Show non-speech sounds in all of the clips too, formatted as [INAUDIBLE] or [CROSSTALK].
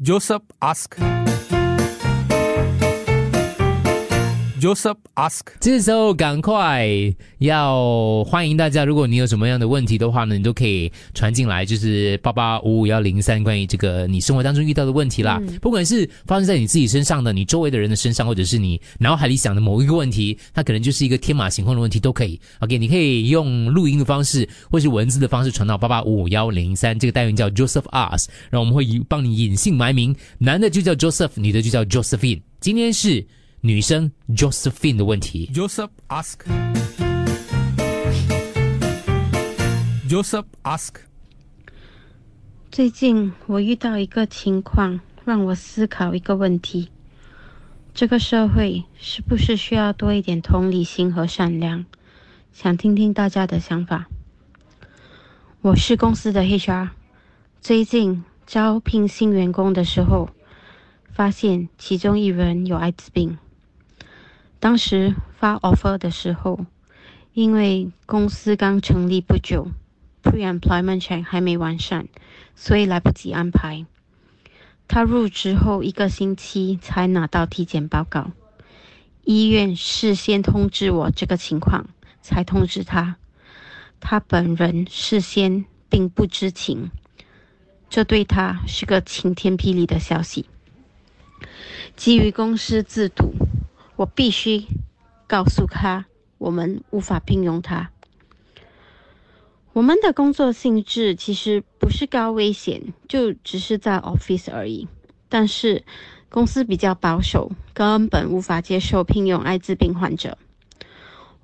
Joseph ask. Joseph ask. 这时候赶快要欢迎大家，如果你有什么样的问题的话呢，你都可以传进来，就是八八五五幺零三，关于这个你生活当中遇到的问题啦，不管是发生在你自己身上的，你周围的人的身上，或者是你脑海里想的某一个问题，它可能就是一个天马行空的问题，都可以。OK，你可以用录音的方式，或是文字的方式传到八八五五幺零三，这个单元叫 Joseph Ask，然后我们会以帮你隐姓埋名，男的就叫 Joseph，女的就叫 Josephine。今天是女生 Josephine 的问题。Joseph ask. Joseph ask. 最近我遇到一个情况，让我思考一个问题：这个社会是不是需要多一点同理心和善良？想听听大家的想法。我是公司的 HR，最近招聘新员工的时候，发现其中一人有艾滋病。当时发 offer 的时候，因为公司刚成立不久，pre-employment check 还没完善，所以来不及安排。他入职后一个星期才拿到体检报告，医院事先通知我这个情况，才通知他。他本人事先并不知情，这对他是个晴天霹雳的消息。基于公司制度，我必须告诉他，我们无法聘用他。我们的工作性质其实不是高危险，就只是在 office 而已。但是公司比较保守，根本无法接受聘用艾滋病患者。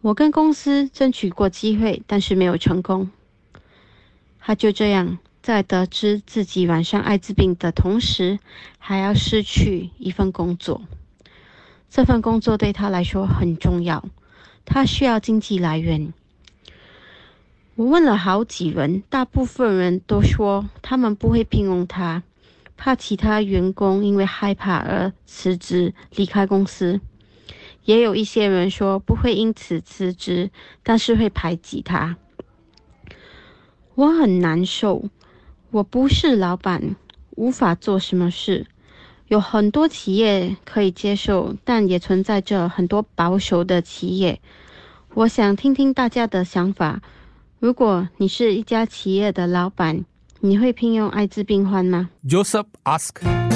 我跟公司争取过机会，但是没有成功。他就这样在得知自己染上艾滋病的同时，还要失去一份工作。这份工作对他来说很重要，他需要经济来源。我问了好几人，大部分人都说他们不会聘用他，怕其他员工因为害怕而辞职离开公司。也有一些人说不会因此辞职，但是会排挤他。我很难受，我不是老板，无法做什么事。有很多企业可以接受，但也存在着很多保守的企业。我想听听大家的想法。如果你是一家企业的老板，你会聘用艾滋病患吗？Joseph ask.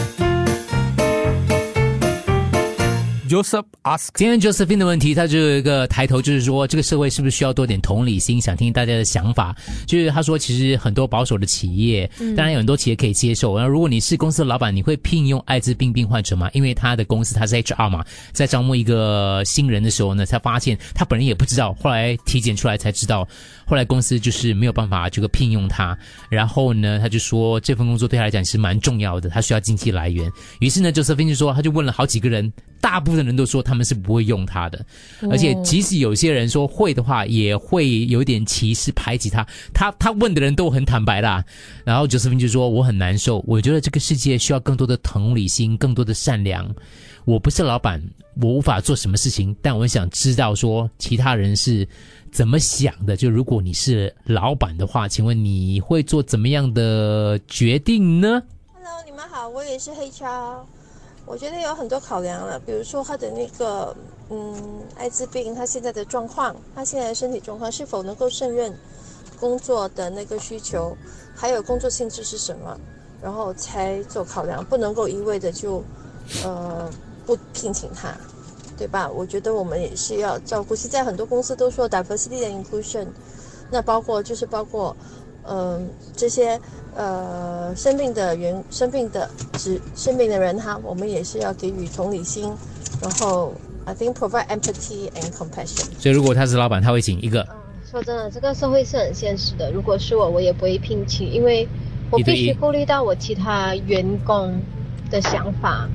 Joseph ask. 今天 Josephine 的问题，他就有一个抬头，就是说这个社会是不是需要多点同理心？想听大家的想法。就是他说，其实很多保守的企业，当然有很多企业可以接受。然后，如果你是公司的老板，你会聘用艾滋病病患者吗？因为他的公司他是 HR 嘛，在招募一个新人的时候呢，才发现他本人也不知道，后来体检出来才知道，后来公司就是没有办法这个聘用他。然后呢，他就说这份工作对他来讲是蛮重要的，他需要经济来源。于是呢，Josephine 就说，他就问了好几个人，大部分人都说他们是不会用它的，而且即使有些人说会的话，也会有点歧视排挤他。他他问的人都很坦白啦。然后 Josephine 就说我很难受，我觉得这个世界需要更多的同理心，更多的善良。我不是老板，我无法做什么事情，但我想知道说其他人是怎么想的。就如果你是老板的话，请问你会做怎么样的决定呢？Hello，你们好，我也是 HR。我觉得有很多考量了，比如说他的那个嗯艾滋病，他现在的状况，他现在的身体状况是否能够胜任工作的那个需求，还有工作性质是什么，然后才做考量，不能够一味的就呃不聘请他，对吧？我觉得我们也是要照顾。现在很多公司都说 diversity and inclusion，那包括就是包括嗯、这些呃生病的员生病的只生病的人哈，我们也是要给予同理心，然后 I think provide empathy and compassion。所以如果他是老板，他会请一个说真的，这个社会是很现实的。如果是我，我也不会聘请，因为我必须顾虑到我其他员工的想法，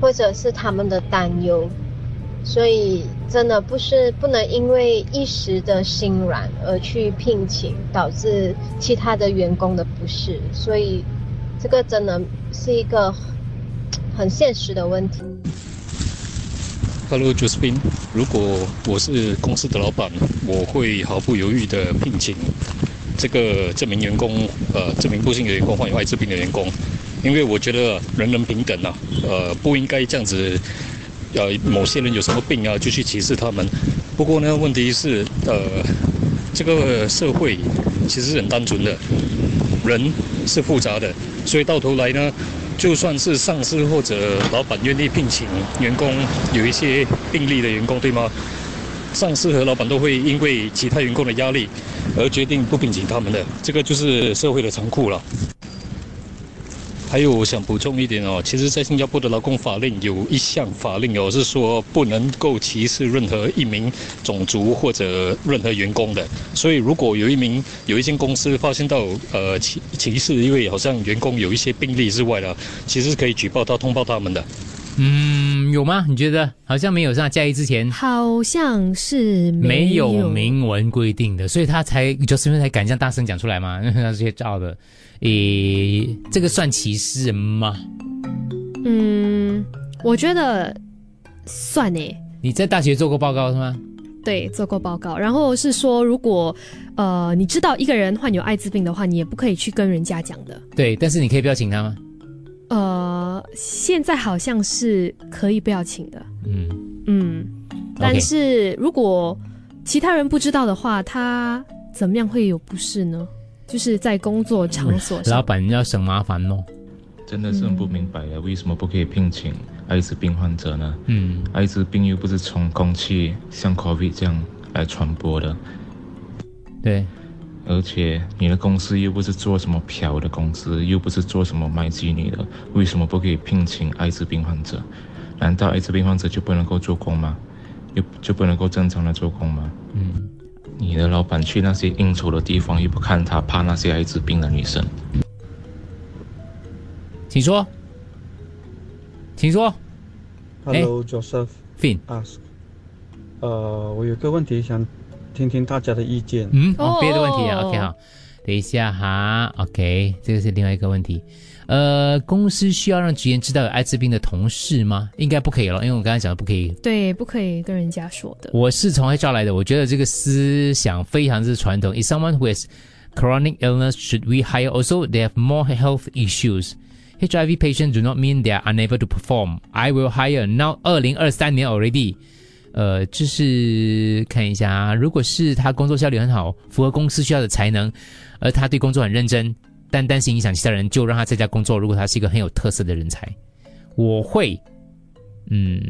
或者是他们的担忧。所以真的不是不能因为一时的心软而去聘请，导致其他的员工的不适。所以这个真的是一个很现实的问题。Hello Josephine，如果我是公司的老板，我会毫不犹豫地聘请这个这名员工，呃，这名不幸的员工患有艾滋病的员工，因因为我觉得人人平等啊，呃，不应该这样子，呃，某些人有什么病啊就去歧视他们。不过呢，问题是，呃，这个社会其实很单纯的，人是复杂的，所以到头来呢，就算是上司或者老板愿意聘请员工，有一些病例的员工，对吗？上司和老板都会因为其他员工的压力而决定不聘请他们的，这个就是社会的残酷了。还有我想补充一点哦，其实，在新加坡的劳工法令有一项法令哦，是说不能够歧视任何一名种族或者任何员工的。所以，如果有一名有一间公司发现到呃歧歧视，因为好像员工有一些病例之外的，其实是可以举报他、通报他们的。嗯，有吗？你觉得好像没有上嘉义之前好像是没有有明文规定的，所以他才就是因为才敢这样大声讲出来嘛，[LAUGHS] 那这些照的，诶，这个算歧视吗？嗯，我觉得算诶。你在大学做过报告是吗？对，做过报告，然后是说，如果呃你知道一个人患有艾滋病的话，你也不可以去跟人家讲的。对，但是你可以不要请他吗？呃，现在好像是可以不要请的，嗯，嗯，但是如果其他人不知道的话，他怎么样会有不适呢？就是在工作场所老上，板要省麻烦咯。真的是很不明白的，为什么不可以聘请艾滋病患者呢？嗯，艾滋病又不是从空气像 COVID 这样来传播的，对，而且你的公司又不是做什么嫖的公司，又不是做什么卖妓女的，为什么不可以聘请艾滋病患者？难道艾滋病患者就不能够做工吗？又就不能够正常的做工吗？嗯，你的老板去那些应酬的地方，又不看他怕那些艾滋病的女生。请说，请说 Hello, Joseph，Fin，ask，呃，我有个问题想听听大家的意见。嗯，哦，别的问题啊哦，OK 好，等一下哈，OK，这个是另外一个问题。呃，公司需要让职员知道有艾滋病的同事吗？应该不可以了，因为我刚才讲的不可以。对，不可以跟人家说的。我是从黑照来的，我觉得这个思想非常之传统。Is someone who has chronic illness, should we hire? Also, they have more health issues. HIV patients do not mean they are unable to perform. I will hire now. 二零二三年 already. 呃，就是看一下啊，如果是他工作效率很好，符合公司需要的才能，而他对工作很认真，但担心影响其他人，就让他在家工作。如果他是一个很有特色的人才，我会，嗯，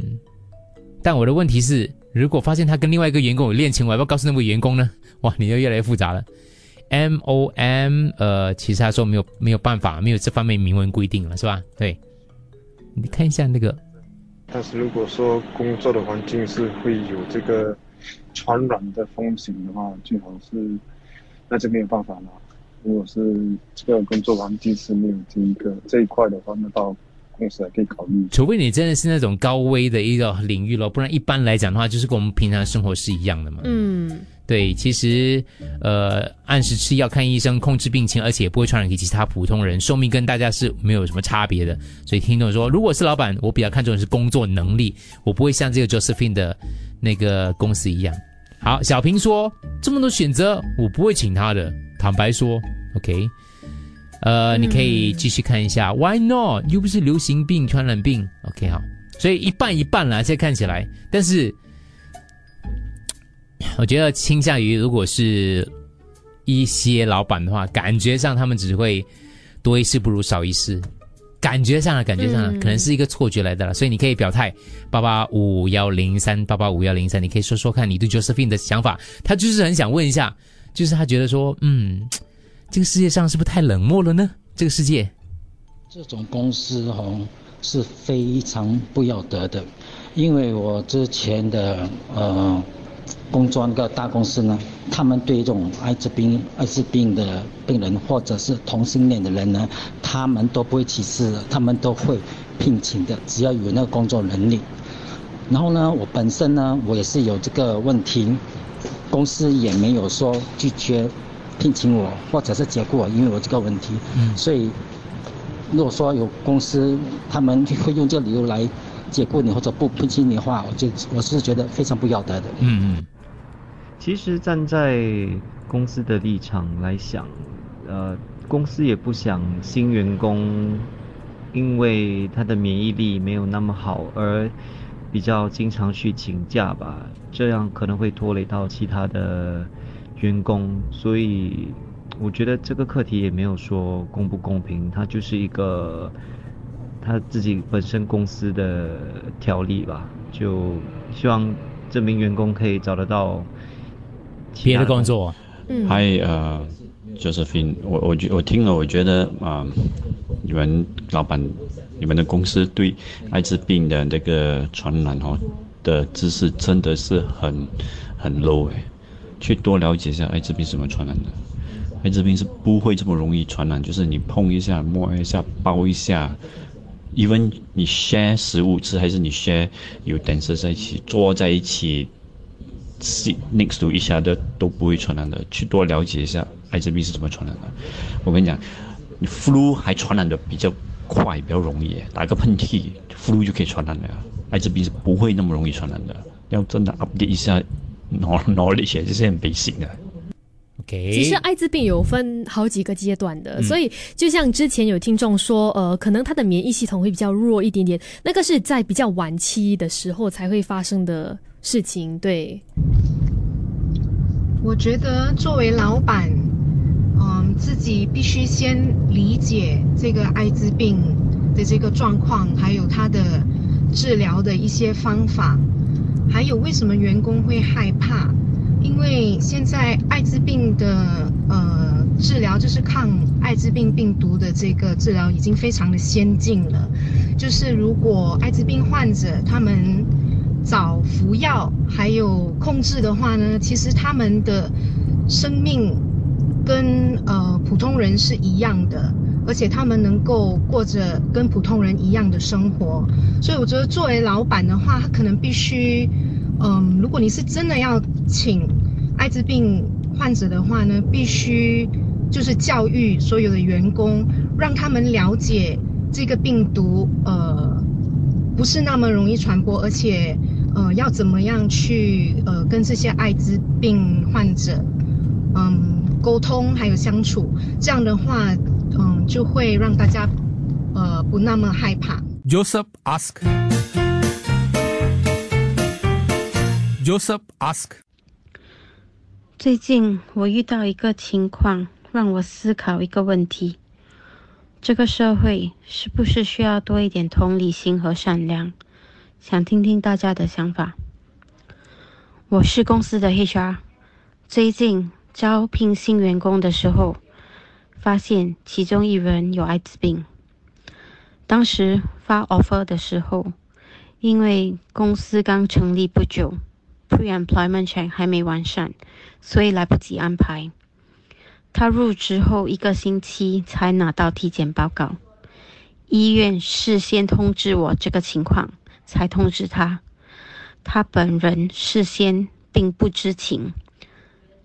但我的问题是，如果发现他跟另外一个员工有恋情，我要不要告诉那位员工呢？[LAUGHS] 哇，你就越来越复杂了。M O M，呃，其实他说没有没有办法，没有这方面明文规定了，是吧？对，你看一下那个，但是如果说工作的环境是会有这个传染的风险的话，最好是那就没有办法了。如果是这个工作环境是没有这一个这一块的话，那到公司还可以考虑。除非你真的是那种高危的一个领域咯，不然一般来讲的话，就是跟我们平常生活是一样的嘛。嗯，对，其实呃，按时吃药、看医生、控制病情，而且也不会传染给其他普通人，寿命跟大家是没有什么差别的。所以听众说，如果是老板，我比较看重的是工作能力，我不会像这个 Josephine 的那个公司一样。好，小平说这么多选择，我不会请他的。坦白说，OK，呃，你可以继续看一下、w h y not？又不是流行病、传染病，OK，好，所以一半一半啦，现在看起来，但是我觉得倾向于，如果是一些老板的话，感觉上他们只会多一事不如少一事，感觉上啊，感觉上啊、嗯可能是一个错觉来的了。所以你可以表态八八五幺零三八八五幺零三，你可以说说看你对 Josephine 的想法。他就是很想问一下，就是他觉得说，嗯，这个世界上是不是太冷漠了呢？这个世界，这种公司哦是非常不要得的，因为我之前的呃工作那个大公司呢，他们对这种艾滋病艾滋病的病人或者是同性恋的人呢，他们都不会歧视的，他们都会聘请的，只要有那个工作能力。然后呢，我本身呢，我也是有这个问题，公司也没有说拒绝聘请我或者是解雇我，因为我这个问题。嗯所以，如果说有公司他们会用这个理由来解雇你或者不聘请你的话，我就我是觉得非常不要得的。嗯嗯，其实站在公司的立场来想，呃，公司也不想新员工因为他的免疫力没有那么好而比较经常去请假吧，这样可能会拖累到其他的员工，所以我觉得这个课题也没有说公不公平，它就是一个他自己本身公司的条例吧，就希望这名员工可以找得到别的工作。嗯嗨，呃，Josephine，我我觉我听了，我觉得啊、你们老板、你们的公司对艾滋病的这个传染哦的知识真的是很很 low 哎，去多了解一下艾滋病是怎么传染的。艾滋病是不会这么容易传染，就是你碰一下、摸一下、包一下，even 你 share 食物吃，还是你 share 有 dancer 在一起坐在一起，sit next to 一下的都不会传染的，去多了解一下艾滋病是怎么传染的。我跟你讲，你 flu 还传染的比较快，比较容易，打个喷嚏，flu 就可以传染了。艾滋病是不会那么容易传染的，要真的 update 一下 [LAUGHS] knowledge，这是很 basic 的。OK，其实艾滋病有分好几个阶段的，嗯所以就像之前有听众说，呃，可能他的免疫系统会比较弱一点点，那个是在比较晚期的时候才会发生的事情。对，我觉得作为老板，嗯，自己必须先理解这个艾滋病的这个状况，还有他的治疗的一些方法，还有为什么员工会害怕。因为现在艾滋病的呃治疗，就是抗艾滋病病毒的这个治疗已经非常的先进了。就是如果艾滋病患者他们早服药还有控制的话呢，其实他们的生命跟呃普通人是一样的，而且他们能够过着跟普通人一样的生活。所以我觉得作为老板的话，他可能必须。嗯，如果你是真的要请艾滋病患者的话呢，必须就是教育所有的员工，让他们了解这个病毒，呃，不是那么容易传播，而且呃，要怎么样去呃跟这些艾滋病患者，嗯，沟通还有相处，这样的话，嗯，就会让大家呃不那么害怕。Joseph ask. Joseph ask. 最近我遇到一个情况，让我思考一个问题：这个社会是不是需要多一点同理心和善良？想听听大家的想法。我是公司的 HR，最近招聘新员工的时候，发现其中一人有艾滋病。当时发 offer 的时候，因为公司刚成立不久，pre-employment check 还没完善，所以来不及安排。他入职后一个星期才拿到体检报告，医院事先通知我这个情况，才通知他。他本人事先并不知情，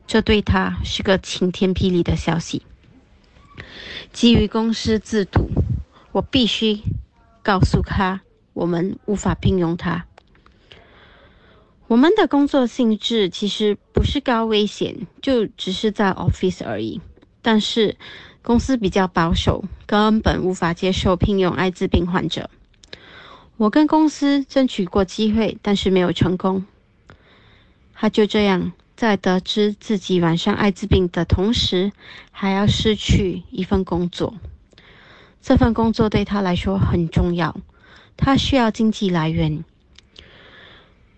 这对他是个晴天霹雳的消息。基于公司制度，我必须告诉他，我们无法聘用他。我们的工作性质其实不是高危险，就只是在 office 而已。但是公司比较保守，根本无法接受聘用艾滋病患者。我跟公司争取过机会，但是没有成功。他就这样在得知自己染上艾滋病的同时，还要失去一份工作。这份工作对他来说很重要，他需要经济来源。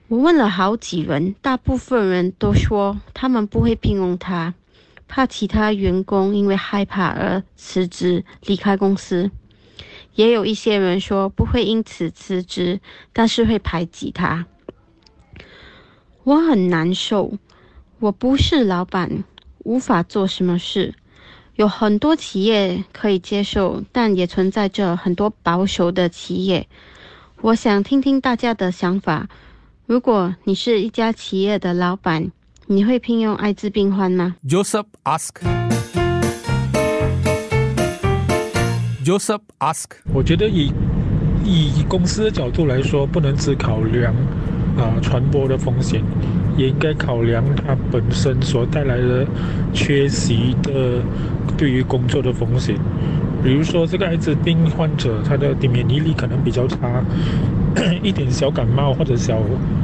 我问了好几人，大部分人都说他们不会聘用他，怕其他员工因为害怕而辞职离开公司。也有一些人说不会因此辞职，但是会排挤他。我很难受，我不是老板，无法做什么事。有很多企业可以接受，但也存在着很多保守的企业。我想听听大家的想法。如果你是一家企业的老板，你会聘用艾滋病患吗 Joseph ask. Joseph ask. 我觉得以以公司的角度来说，不能只考量啊、传播的风险，也应该考量它本身所带来的缺席的对于工作的风险。比如说这个艾滋病患者，他的免疫力可能比较差，一点小感冒或者小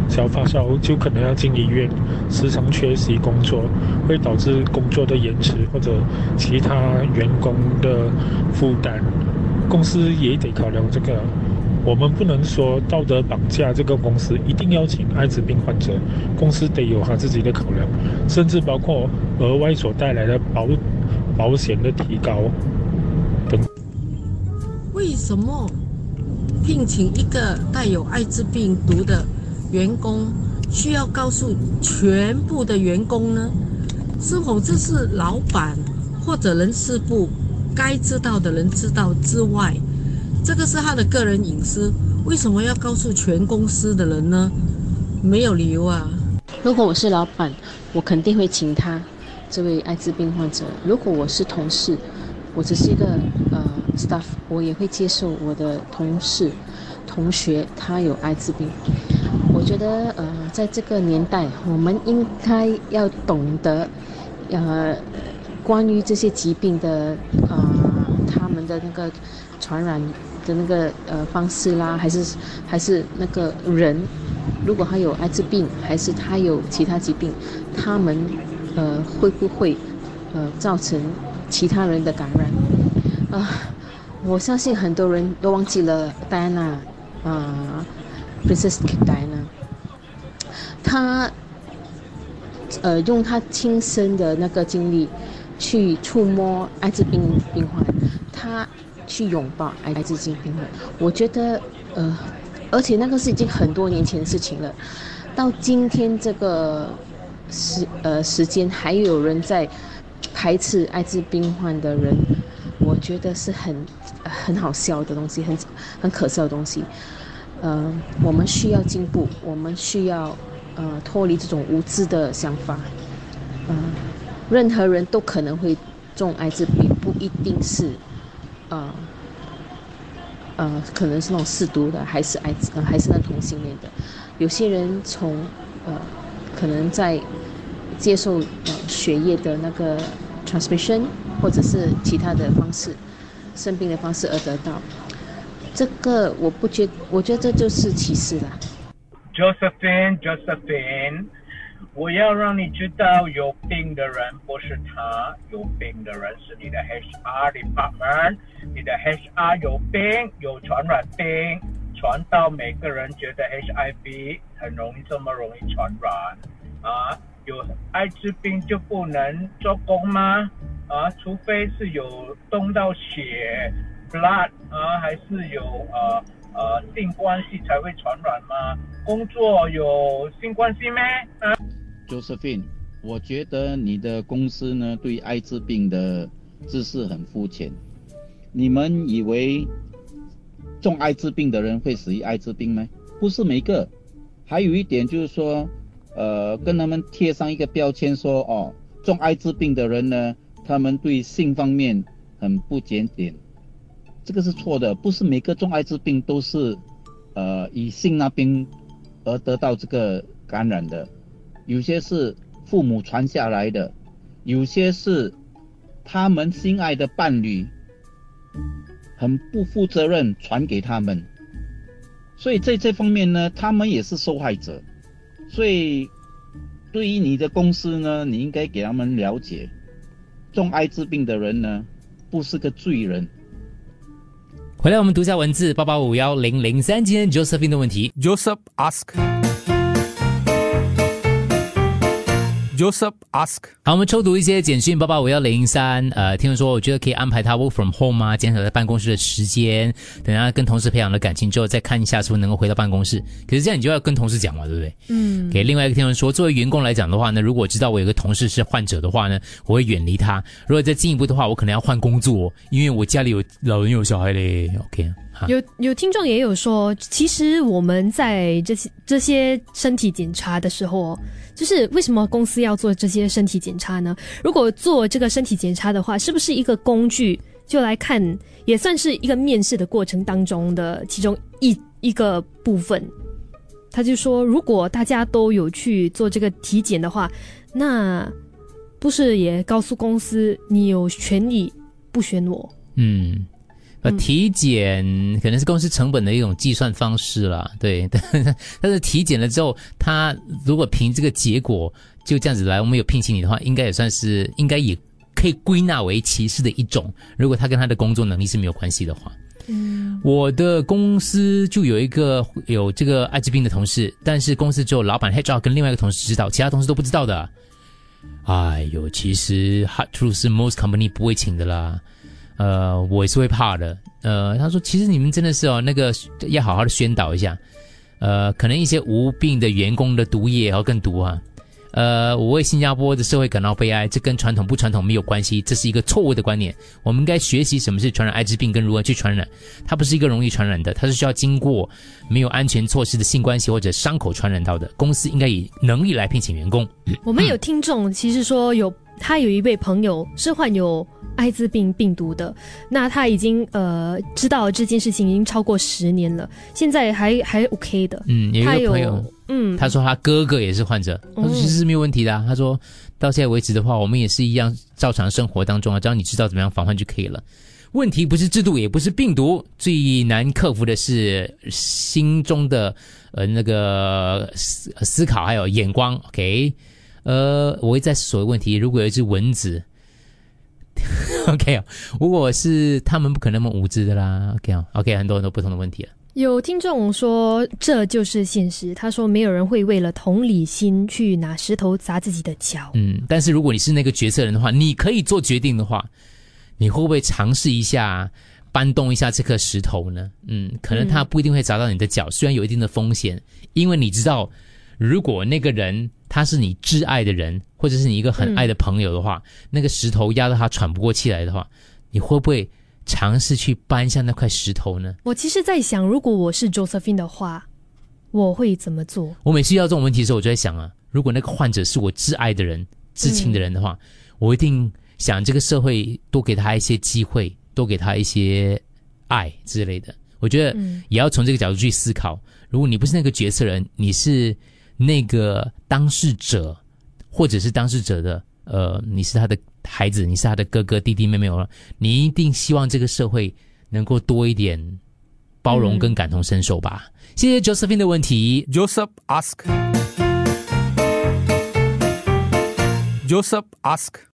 小发烧就可能要进医院，时常缺席工作，会导致工作的延迟或者其他员工的负担，公司也得考量这个。我们不能说道德绑架这个公司一定要请艾滋病患者，公司得有他自己的考量，甚至包括额外所带来的保保险的提高等。为什么聘请一个带有艾滋病毒的员工，需要告诉全部的员工呢？是否这是老板或者人事部该知道的人知道之外？这个是他的个人隐私，为什么要告诉全公司的人呢？没有理由啊。如果我是老板，我肯定会请他这位艾滋病患者。如果我是同事，我只是一个呃我也会接受我的同事、同学他有艾滋病。我觉得呃，在这个年代，我们应该要懂得呃，关于这些疾病的呃，他们的那个传染。的那个呃方式啦，还是还是那个人，如果他有艾滋病，还是他有其他疾病，他们呃会不会呃造成其他人的感染？啊，我相信很多人都忘记了戴安娜啊，Princess Diana，她呃用她亲身的那个经历去触摸艾滋病病患，她。去拥抱艾滋病病患，我觉得，呃，而且那个是已经很多年前的事情了，到今天这个时呃时间，还有人在排斥艾滋病患的人，我觉得是很很好笑的东西，很很可笑的东西。呃，我们需要进步，我们需要呃脱离这种无知的想法。嗯，任何人都可能会中艾滋病，不一定是。呃，呃，可能是那种试毒的，还是艾滋，还是那同性恋的。有些人从呃，可能在接受呃血液的那个 transmission，或者是其他的方式生病的方式而得到。这个我不觉，我觉得这就是歧视了。Josephine，Josephine。我要让你知道，有病的人不是他，有病的人是你的 HR department。你的 HR 有病，有传染病，传到每个人觉得 HIV 很容易，这么容易传染啊？有艾滋病就不能做工吗？啊，除非是有动到血 blood 啊，还是有呃呃性关系才会传染吗？工作有性关系咩？啊？Josephine，我觉得你的公司呢对艾滋病的知识很肤浅。你们以为中艾滋病的人会死于艾滋病吗？不是每个。还有一点就是说，呃，跟他们贴上一个标签说，哦，中艾滋病的人呢，他们对性方面很不检点，这个是错的。不是每个中艾滋病都是，呃，以性那边而得到这个感染的。有些是父母传下来的，有些是他们心爱的伴侣很不负责任传给他们，所以在这方面呢，他们也是受害者。所以对于你的公司呢，你应该给他们了解，中艾滋病的人呢，不是个罪人。回来我们读一下文字，八八五幺零零三，今天 Josephine 的问题，Joseph ask。Joseph ask，好，我们抽读一些简讯，八八五幺零三。呃，听说我觉得可以安排他 work from home 吗？减少在办公室的时间，等他跟同事培养了感情之后，再看一下是不是能够回到办公室。可是这样你就要跟同事讲嘛，对不对？嗯。给另外一个听众说，作为员工来讲的话呢，如果知道我有个同事是患者的话呢，我会远离他。如果再进一步的话，我可能要换工作，因为我家里有老人有小孩嘞。OK。有有听众也有说，其实我们在这些这些身体检查的时候，就是为什么公司要做这些身体检查呢？如果做这个身体检查的话，是不是一个工具？就来看，也算是一个面试的过程当中的其中一一个部分。他就说，如果大家都有去做这个体检的话，那不是也告诉公司你有权利不选我？嗯。呃，体检可能是公司成本的一种计算方式啦，对，但 [LAUGHS] 但是体检了之后，他如果凭这个结果就这样子来，我们有聘请你的话，应该也算是应该也可以归纳为歧视的一种。如果他跟他的工作能力是没有关系的话，嗯，我的公司就有一个有这个艾滋病的同事，但是公司只有老板 HR 跟另外一个同事知道，其他同事都不知道的。哎呦，其实 hard truth 是 most company 不会请的啦。呃，我也是会怕的。呃，他说，其实你们真的是哦，那个要好好的宣导一下。呃，可能一些无病的员工的毒液要更毒啊。呃，我为新加坡的社会感到悲哀，这跟传统不传统没有关系，这是一个错误的观念。我们应该学习什么是传染艾滋病跟如何去传染。它不是一个容易传染的，它是需要经过没有安全措施的性关系或者伤口传染到的。公司应该以能力来聘请员工。我们有听众其实说有他有一位朋友是患有艾滋病病毒的，那他已经呃知道这件事情已经超过十年了，现在还还 OK 的。嗯，有一个朋友，嗯，他说他哥哥也是患者，他说其实是没有问题的、啊。他说到现在为止的话，我们也是一样照常生活当中啊，只要你知道怎么样防范就可以了。问题不是制度，也不是病毒，最难克服的是心中的呃那个思思考还有眼光。OK，呃，我会再思索问题。如果有一只蚊子，[LAUGHS] OK 啊，如果是他们不可能那么无知的啦。OK 啊，OK，很多很多不同的问题了。有听众说这就是现实，他说没有人会为了同理心去拿石头砸自己的脚。嗯，但是如果你是那个决策人的话，你可以做决定的话，你会不会尝试一下搬动一下这颗石头呢？嗯，可能它不一定会砸到你的脚，虽然有一定的风险，因为你知道，如果那个人他是你挚爱的人，或者是你一个很爱的朋友的话，那个石头压得他喘不过气来的话，你会不会尝试去搬下那块石头呢？我其实在想，如果我是 Josephine 的话，我会怎么做？我每次遇到这种问题的时候，我就在想啊，如果那个患者是我挚爱的人、至亲的人的话，我一定想这个社会多给他一些机会，多给他一些爱之类的。我觉得也要从这个角度去思考。如果你不是那个决策人，你是那个当事者，或者是当事者的呃，你是他的孩子，你是他的哥哥、弟弟、妹妹了，你一定希望这个社会能够多一点包容跟感同身受吧。谢谢 Josephine 的问题。Joseph ask. Joseph ask.